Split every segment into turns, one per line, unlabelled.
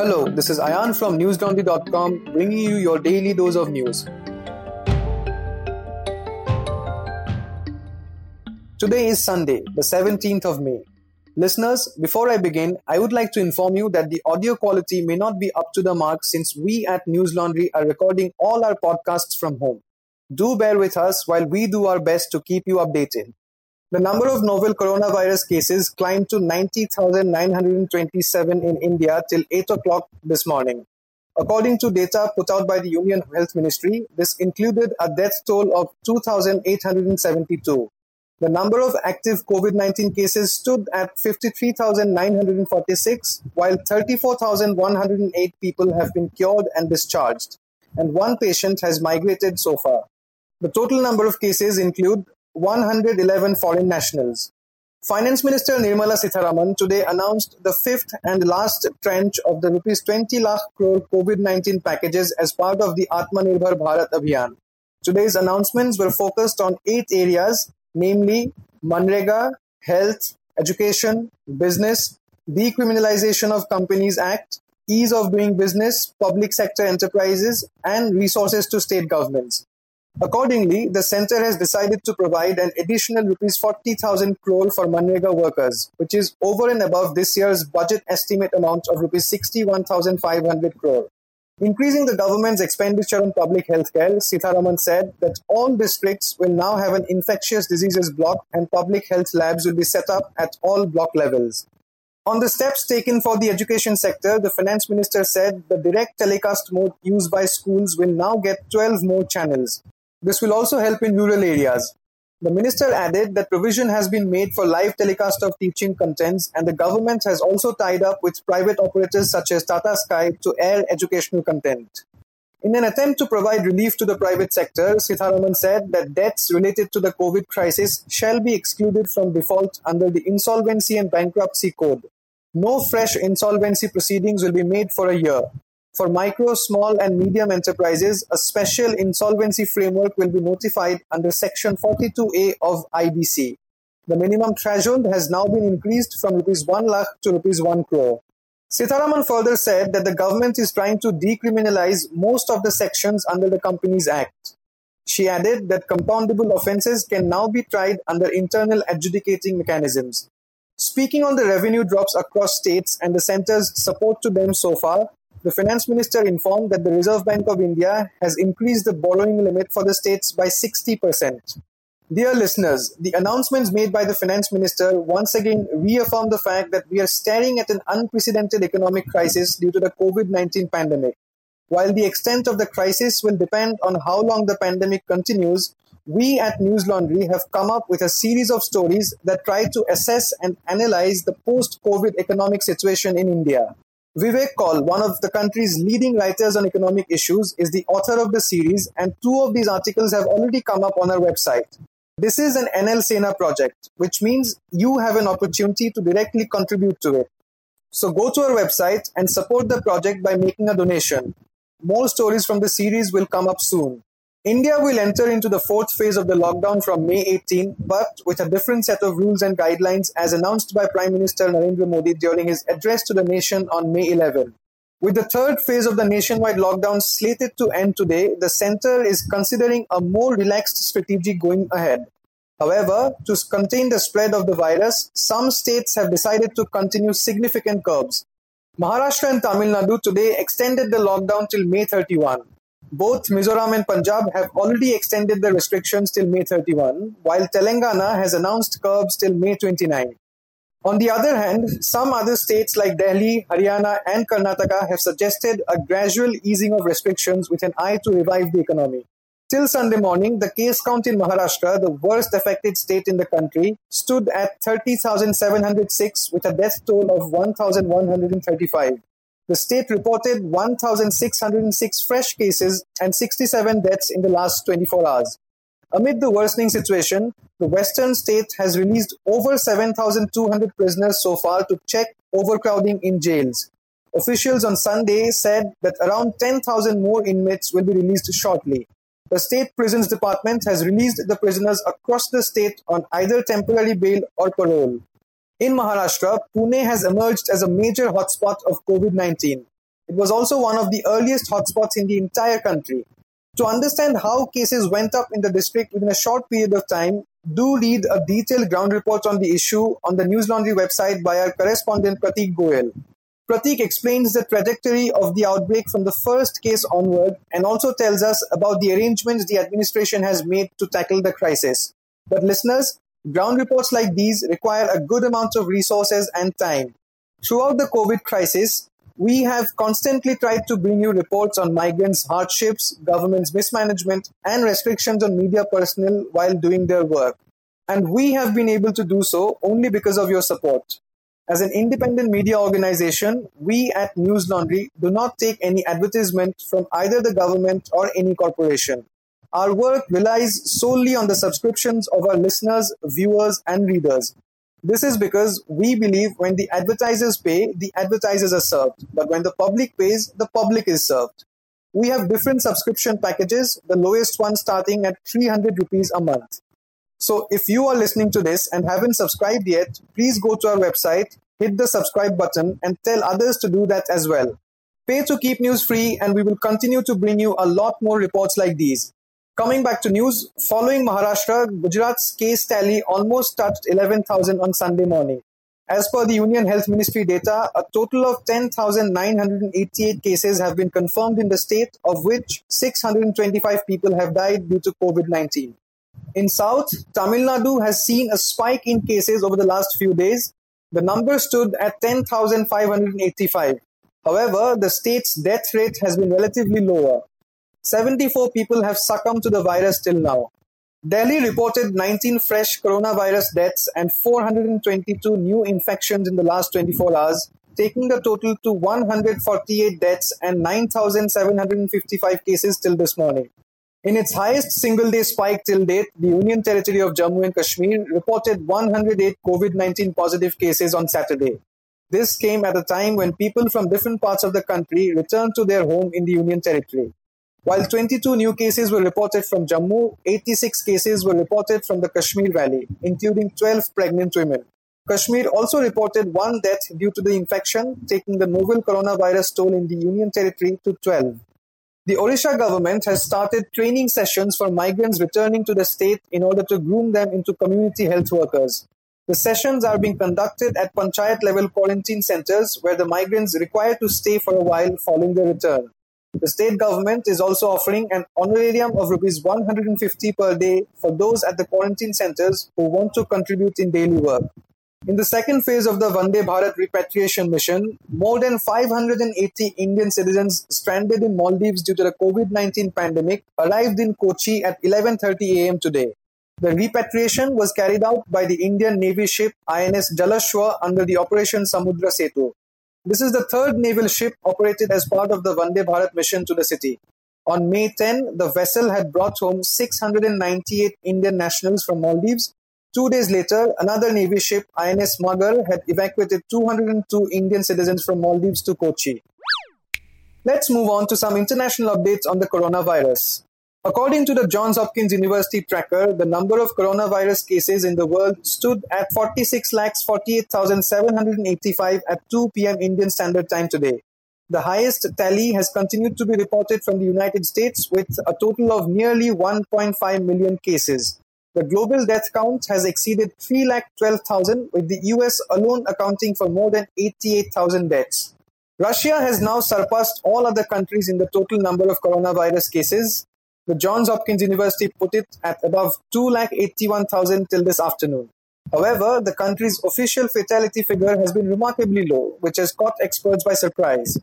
Hello, this is Ayan from newslaundry.com bringing you your daily dose of news. Today is Sunday, the 17th of May. Listeners, before I begin, I would like to inform you that the audio quality may not be up to the mark since we at News Laundry are recording all our podcasts from home. Do bear with us while we do our best to keep you updated. The number of novel coronavirus cases climbed to 90,927 in India till 8 o'clock this morning. According to data put out by the Union Health Ministry, this included a death toll of 2,872. The number of active COVID 19 cases stood at 53,946, while 34,108 people have been cured and discharged, and one patient has migrated so far. The total number of cases include 111 foreign nationals. Finance Minister Nirmala Sitharaman today announced the fifth and last tranche of the rupees 20 lakh crore COVID-19 packages as part of the Atmanirbhar Bharat Abhiyan. Today's announcements were focused on eight areas, namely Manrega, health, education, business, decriminalization of Companies Act, ease of doing business, public sector enterprises, and resources to state governments. Accordingly, the centre has decided to provide an additional rupees 40,000 crore for Manrega workers, which is over and above this year's budget estimate amount of rupees 61,500 crore. Increasing the government's expenditure on public health care, Sitharaman said that all districts will now have an infectious diseases block and public health labs will be set up at all block levels. On the steps taken for the education sector, the finance minister said the direct telecast mode used by schools will now get 12 more channels. This will also help in rural areas. The minister added that provision has been made for live telecast of teaching contents, and the government has also tied up with private operators such as Tata Sky to air educational content. In an attempt to provide relief to the private sector, Sitharaman said that debts related to the COVID crisis shall be excluded from default under the Insolvency and Bankruptcy Code. No fresh insolvency proceedings will be made for a year. For micro, small, and medium enterprises, a special insolvency framework will be notified under Section 42A of IBC. The minimum threshold has now been increased from Rs 1 lakh to Rs 1 crore. Sitharaman further said that the government is trying to decriminalize most of the sections under the Companies Act. She added that compoundable offences can now be tried under internal adjudicating mechanisms. Speaking on the revenue drops across states and the centre's support to them so far, the finance minister informed that the Reserve Bank of India has increased the borrowing limit for the states by 60%. Dear listeners, the announcements made by the finance minister once again reaffirm the fact that we are staring at an unprecedented economic crisis due to the COVID 19 pandemic. While the extent of the crisis will depend on how long the pandemic continues, we at News Laundry have come up with a series of stories that try to assess and analyze the post COVID economic situation in India. Vivek Kaul, one of the country's leading writers on economic issues, is the author of the series, and two of these articles have already come up on our website. This is an NL Sena project, which means you have an opportunity to directly contribute to it. So go to our website and support the project by making a donation. More stories from the series will come up soon. India will enter into the fourth phase of the lockdown from May 18, but with a different set of rules and guidelines as announced by Prime Minister Narendra Modi during his address to the nation on May 11. With the third phase of the nationwide lockdown slated to end today, the centre is considering a more relaxed strategy going ahead. However, to contain the spread of the virus, some states have decided to continue significant curbs. Maharashtra and Tamil Nadu today extended the lockdown till May 31. Both Mizoram and Punjab have already extended the restrictions till May 31, while Telangana has announced curbs till May 29. On the other hand, some other states like Delhi, Haryana, and Karnataka have suggested a gradual easing of restrictions with an eye to revive the economy. Till Sunday morning, the case count in Maharashtra, the worst affected state in the country, stood at 30,706 with a death toll of 1,135. The state reported 1,606 fresh cases and 67 deaths in the last 24 hours. Amid the worsening situation, the western state has released over 7,200 prisoners so far to check overcrowding in jails. Officials on Sunday said that around 10,000 more inmates will be released shortly. The State Prisons Department has released the prisoners across the state on either temporary bail or parole. In Maharashtra, Pune has emerged as a major hotspot of COVID 19. it was also one of the earliest hotspots in the entire country. To understand how cases went up in the district within a short period of time, do read a detailed ground report on the issue on the News Laundry website by our correspondent Prateek Goyal. Prateek explains the trajectory of the outbreak from the first case onward and also tells us about the arrangements the administration has made to tackle the crisis. But listeners, ground reports like these require a good amount of resources and time. Throughout the COVID crisis, we have constantly tried to bring you reports on migrants' hardships, government's mismanagement, and restrictions on media personnel while doing their work. And we have been able to do so only because of your support. As an independent media organization, we at News Laundry do not take any advertisement from either the government or any corporation. Our work relies solely on the subscriptions of our listeners, viewers, and readers. This is because we believe when the advertisers pay, the advertisers are served. But when the public pays, the public is served. We have different subscription packages, the lowest one starting at 300 rupees a month. So if you are listening to this and haven't subscribed yet, please go to our website, hit the subscribe button, and tell others to do that as well. Pay to keep news free, and we will continue to bring you a lot more reports like these. Coming back to news, following Maharashtra, Gujarat's case tally almost touched 11,000 on Sunday morning. As per the Union Health Ministry data, a total of 10,988 cases have been confirmed in the state, of which 625 people have died due to COVID 19. In South, Tamil Nadu has seen a spike in cases over the last few days. The number stood at 10,585. However, the state's death rate has been relatively lower. 74 people have succumbed to the virus till now. Delhi reported 19 fresh coronavirus deaths and 422 new infections in the last 24 hours, taking the total to 148 deaths and 9,755 cases till this morning. In its highest single day spike till date, the Union Territory of Jammu and Kashmir reported 108 COVID 19 positive cases on Saturday. This came at a time when people from different parts of the country returned to their home in the Union Territory. While 22 new cases were reported from Jammu, 86 cases were reported from the Kashmir Valley, including 12 pregnant women. Kashmir also reported one death due to the infection, taking the novel coronavirus toll in the Union Territory to 12. The Odisha government has started training sessions for migrants returning to the state in order to groom them into community health workers. The sessions are being conducted at panchayat level quarantine centers where the migrants require to stay for a while following their return. The state government is also offering an honorarium of rupees 150 per day for those at the quarantine centers who want to contribute in daily work. In the second phase of the Vande Bharat repatriation mission, more than 580 Indian citizens stranded in Maldives due to the COVID-19 pandemic arrived in Kochi at 11:30 a.m. today. The repatriation was carried out by the Indian Navy ship INS Jalashwa under the Operation Samudra Setu. This is the third naval ship operated as part of the Vande Bharat mission to the city. On May 10, the vessel had brought home 698 Indian nationals from Maldives Two days later, another Navy ship, INS Magar, had evacuated 202 Indian citizens from Maldives to Kochi. Let's move on to some international updates on the coronavirus. According to the Johns Hopkins University tracker, the number of coronavirus cases in the world stood at 46,48,785 at 2 p.m. Indian Standard Time today. The highest tally has continued to be reported from the United States with a total of nearly 1.5 million cases. The global death count has exceeded 3,12,000, with the US alone accounting for more than 88,000 deaths. Russia has now surpassed all other countries in the total number of coronavirus cases. The Johns Hopkins University put it at above 2,81,000 till this afternoon. However, the country's official fatality figure has been remarkably low, which has caught experts by surprise.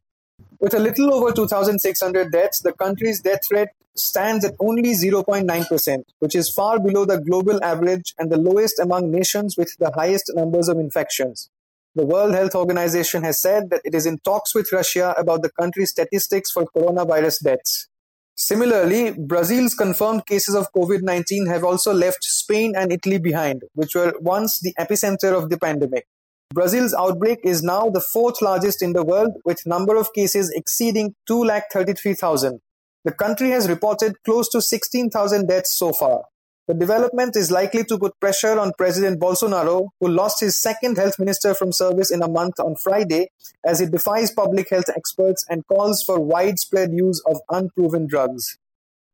With a little over 2,600 deaths, the country's death rate stands at only 0.9%, which is far below the global average and the lowest among nations with the highest numbers of infections. The World Health Organization has said that it is in talks with Russia about the country's statistics for coronavirus deaths. Similarly, Brazil's confirmed cases of COVID 19 have also left Spain and Italy behind, which were once the epicenter of the pandemic. Brazil's outbreak is now the fourth largest in the world, with number of cases exceeding 2,33,000. The country has reported close to 16,000 deaths so far. The development is likely to put pressure on President Bolsonaro, who lost his second health minister from service in a month on Friday, as he defies public health experts and calls for widespread use of unproven drugs.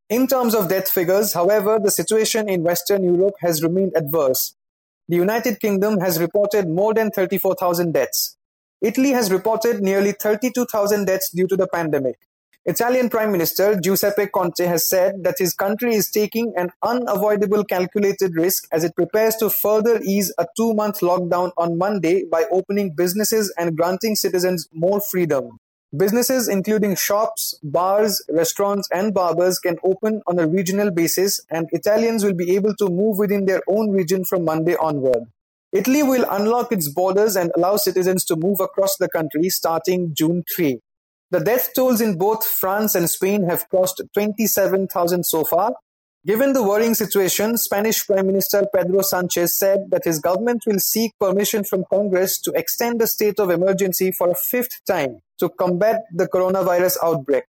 In terms of death figures, however, the situation in Western Europe has remained adverse. The United Kingdom has reported more than 34,000 deaths. Italy has reported nearly 32,000 deaths due to the pandemic. Italian Prime Minister Giuseppe Conte has said that his country is taking an unavoidable calculated risk as it prepares to further ease a two month lockdown on Monday by opening businesses and granting citizens more freedom. Businesses including shops, bars, restaurants, and barbers can open on a regional basis, and Italians will be able to move within their own region from Monday onward. Italy will unlock its borders and allow citizens to move across the country starting June 3. The death tolls in both France and Spain have crossed 27,000 so far. Given the worrying situation, Spanish Prime Minister Pedro Sanchez said that his government will seek permission from Congress to extend the state of emergency for a fifth time to combat the coronavirus outbreak.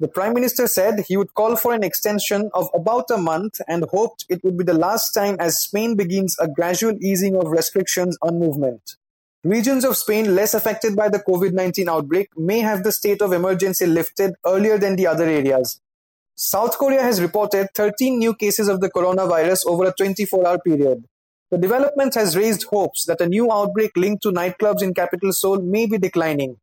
The Prime Minister said he would call for an extension of about a month and hoped it would be the last time as Spain begins a gradual easing of restrictions on movement. Regions of Spain less affected by the COVID 19 outbreak may have the state of emergency lifted earlier than the other areas. South Korea has reported 13 new cases of the coronavirus over a 24 hour period. The development has raised hopes that a new outbreak linked to nightclubs in capital Seoul may be declining.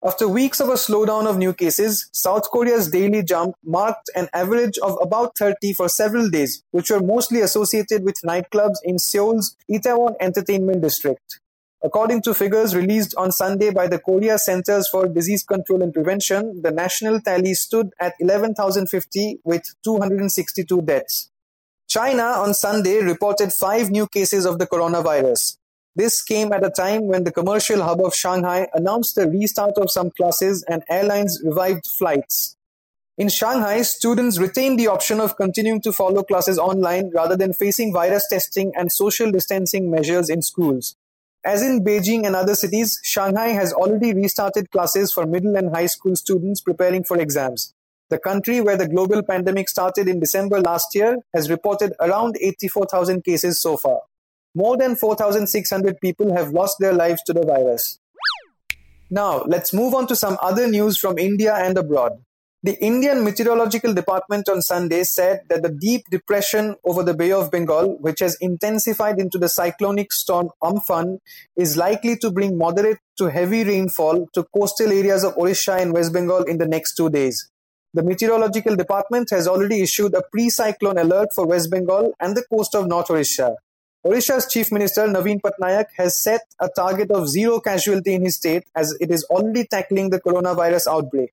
After weeks of a slowdown of new cases, South Korea's daily jump marked an average of about 30 for several days, which were mostly associated with nightclubs in Seoul's Itaewon Entertainment District. According to figures released on Sunday by the Korea Centers for Disease Control and Prevention, the national tally stood at 11,050 with 262 deaths. China on Sunday reported five new cases of the coronavirus. This came at a time when the commercial hub of Shanghai announced the restart of some classes and airlines revived flights. In Shanghai, students retained the option of continuing to follow classes online rather than facing virus testing and social distancing measures in schools. As in Beijing and other cities, Shanghai has already restarted classes for middle and high school students preparing for exams. The country where the global pandemic started in December last year has reported around 84,000 cases so far. More than 4,600 people have lost their lives to the virus. Now, let's move on to some other news from India and abroad. The Indian Meteorological Department on Sunday said that the deep depression over the Bay of Bengal, which has intensified into the cyclonic storm Amphan, is likely to bring moderate to heavy rainfall to coastal areas of Orissa and West Bengal in the next two days. The Meteorological Department has already issued a pre-cyclone alert for West Bengal and the coast of North Orissa. Orissa's Chief Minister Naveen Patnaik has set a target of zero casualty in his state as it is already tackling the coronavirus outbreak.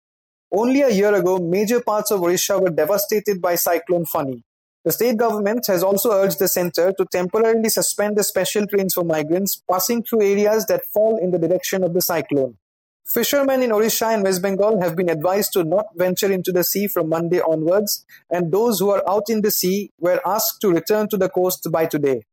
Only a year ago, major parts of Orissa were devastated by Cyclone Fani. The state government has also urged the centre to temporarily suspend the special trains for migrants passing through areas that fall in the direction of the cyclone. Fishermen in Orissa and West Bengal have been advised to not venture into the sea from Monday onwards, and those who are out in the sea were asked to return to the coast by today.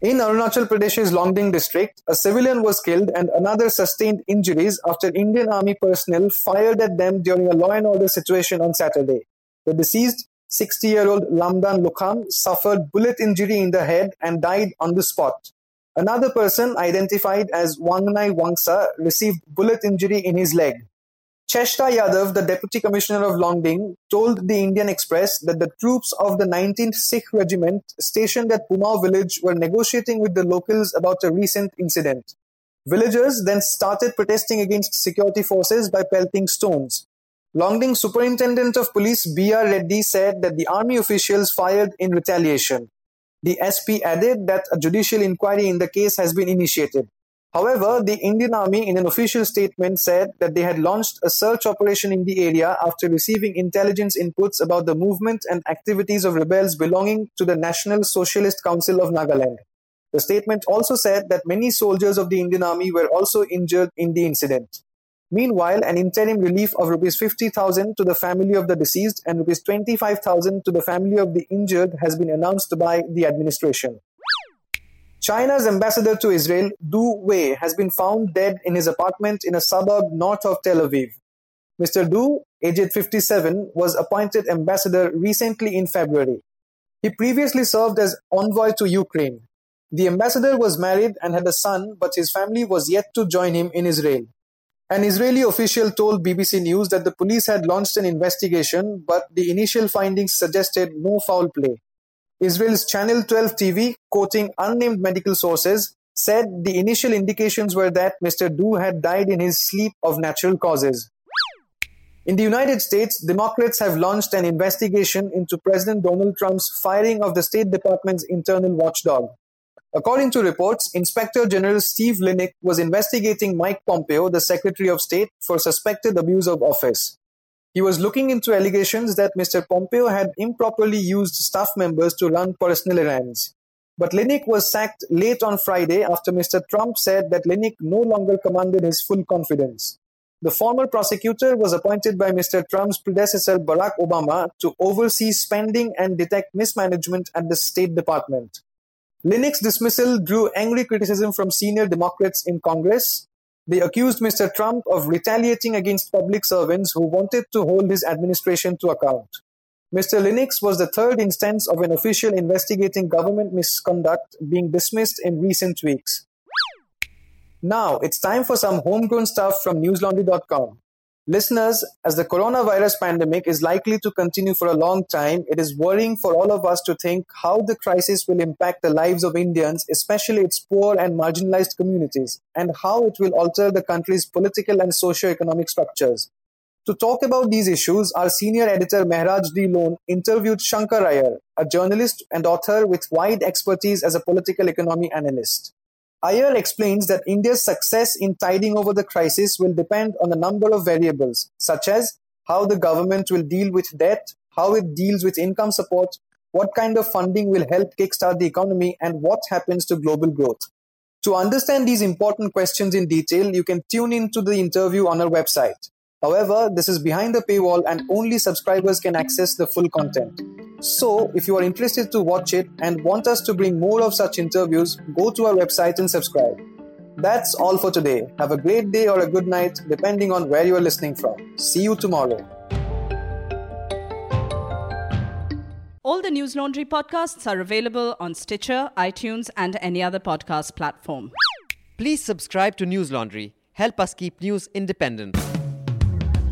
In Arunachal Pradesh's Longding district, a civilian was killed and another sustained injuries after Indian Army personnel fired at them during a law and order situation on Saturday. The deceased, 60-year-old Lamdan Lukham, suffered bullet injury in the head and died on the spot. Another person, identified as Wangnai Wangsa, received bullet injury in his leg. Cheshta Yadav, the Deputy Commissioner of Longding, told the Indian Express that the troops of the 19th Sikh Regiment stationed at Pumao village were negotiating with the locals about a recent incident. Villagers then started protesting against security forces by pelting stones. Longding Superintendent of Police B.R. Reddy said that the army officials fired in retaliation. The SP added that a judicial inquiry in the case has been initiated. However, the Indian Army, in an official statement, said that they had launched a search operation in the area after receiving intelligence inputs about the movement and activities of rebels belonging to the National Socialist Council of Nagaland. The statement also said that many soldiers of the Indian Army were also injured in the incident. Meanwhile, an interim relief of rupees 50,000 to the family of the deceased and rupees 25,000 to the family of the injured has been announced by the administration. China's ambassador to Israel, Du Wei, has been found dead in his apartment in a suburb north of Tel Aviv. Mr. Du, aged 57, was appointed ambassador recently in February. He previously served as envoy to Ukraine. The ambassador was married and had a son, but his family was yet to join him in Israel. An Israeli official told BBC News that the police had launched an investigation, but the initial findings suggested no foul play. Israel's Channel 12 TV, quoting unnamed medical sources, said the initial indications were that Mr. Du had died in his sleep of natural causes. In the United States, Democrats have launched an investigation into President Donald Trump's firing of the State Department's internal watchdog. According to reports, Inspector General Steve Linick was investigating Mike Pompeo, the Secretary of State, for suspected abuse of office. He was looking into allegations that Mr. Pompeo had improperly used staff members to run personal errands. But Linick was sacked late on Friday after Mr. Trump said that Linick no longer commanded his full confidence. The former prosecutor was appointed by Mr. Trump's predecessor Barack Obama to oversee spending and detect mismanagement at the State Department. Linick's dismissal drew angry criticism from senior Democrats in Congress, they accused Mr. Trump of retaliating against public servants who wanted to hold his administration to account. Mr. Linick was the third instance of an official investigating government misconduct being dismissed in recent weeks. Now, it's time for some homegrown stuff from newslaundry.com. Listeners, as the coronavirus pandemic is likely to continue for a long time, it is worrying for all of us to think how the crisis will impact the lives of Indians, especially its poor and marginalized communities, and how it will alter the country's political and socio-economic structures. To talk about these issues, our senior editor Mehraj D. Lone interviewed Shankar Iyer, a journalist and author with wide expertise as a political economy analyst. Iyer explains that India's success in tiding over the crisis will depend on a number of variables, such as how the government will deal with debt, how it deals with income support, what kind of funding will help kickstart the economy, and what happens to global growth. To understand these important questions in detail, you can tune into the interview on our website. However, this is behind the paywall and only subscribers can access the full content. So, if you are interested to watch it and want us to bring more of such interviews, go to our website and subscribe. That's all for today. Have a great day or a good night, depending on where you are listening from. See you tomorrow.
All the News Laundry podcasts are available on Stitcher, iTunes, and any other podcast platform.
Please subscribe to News Laundry. Help us keep news independent.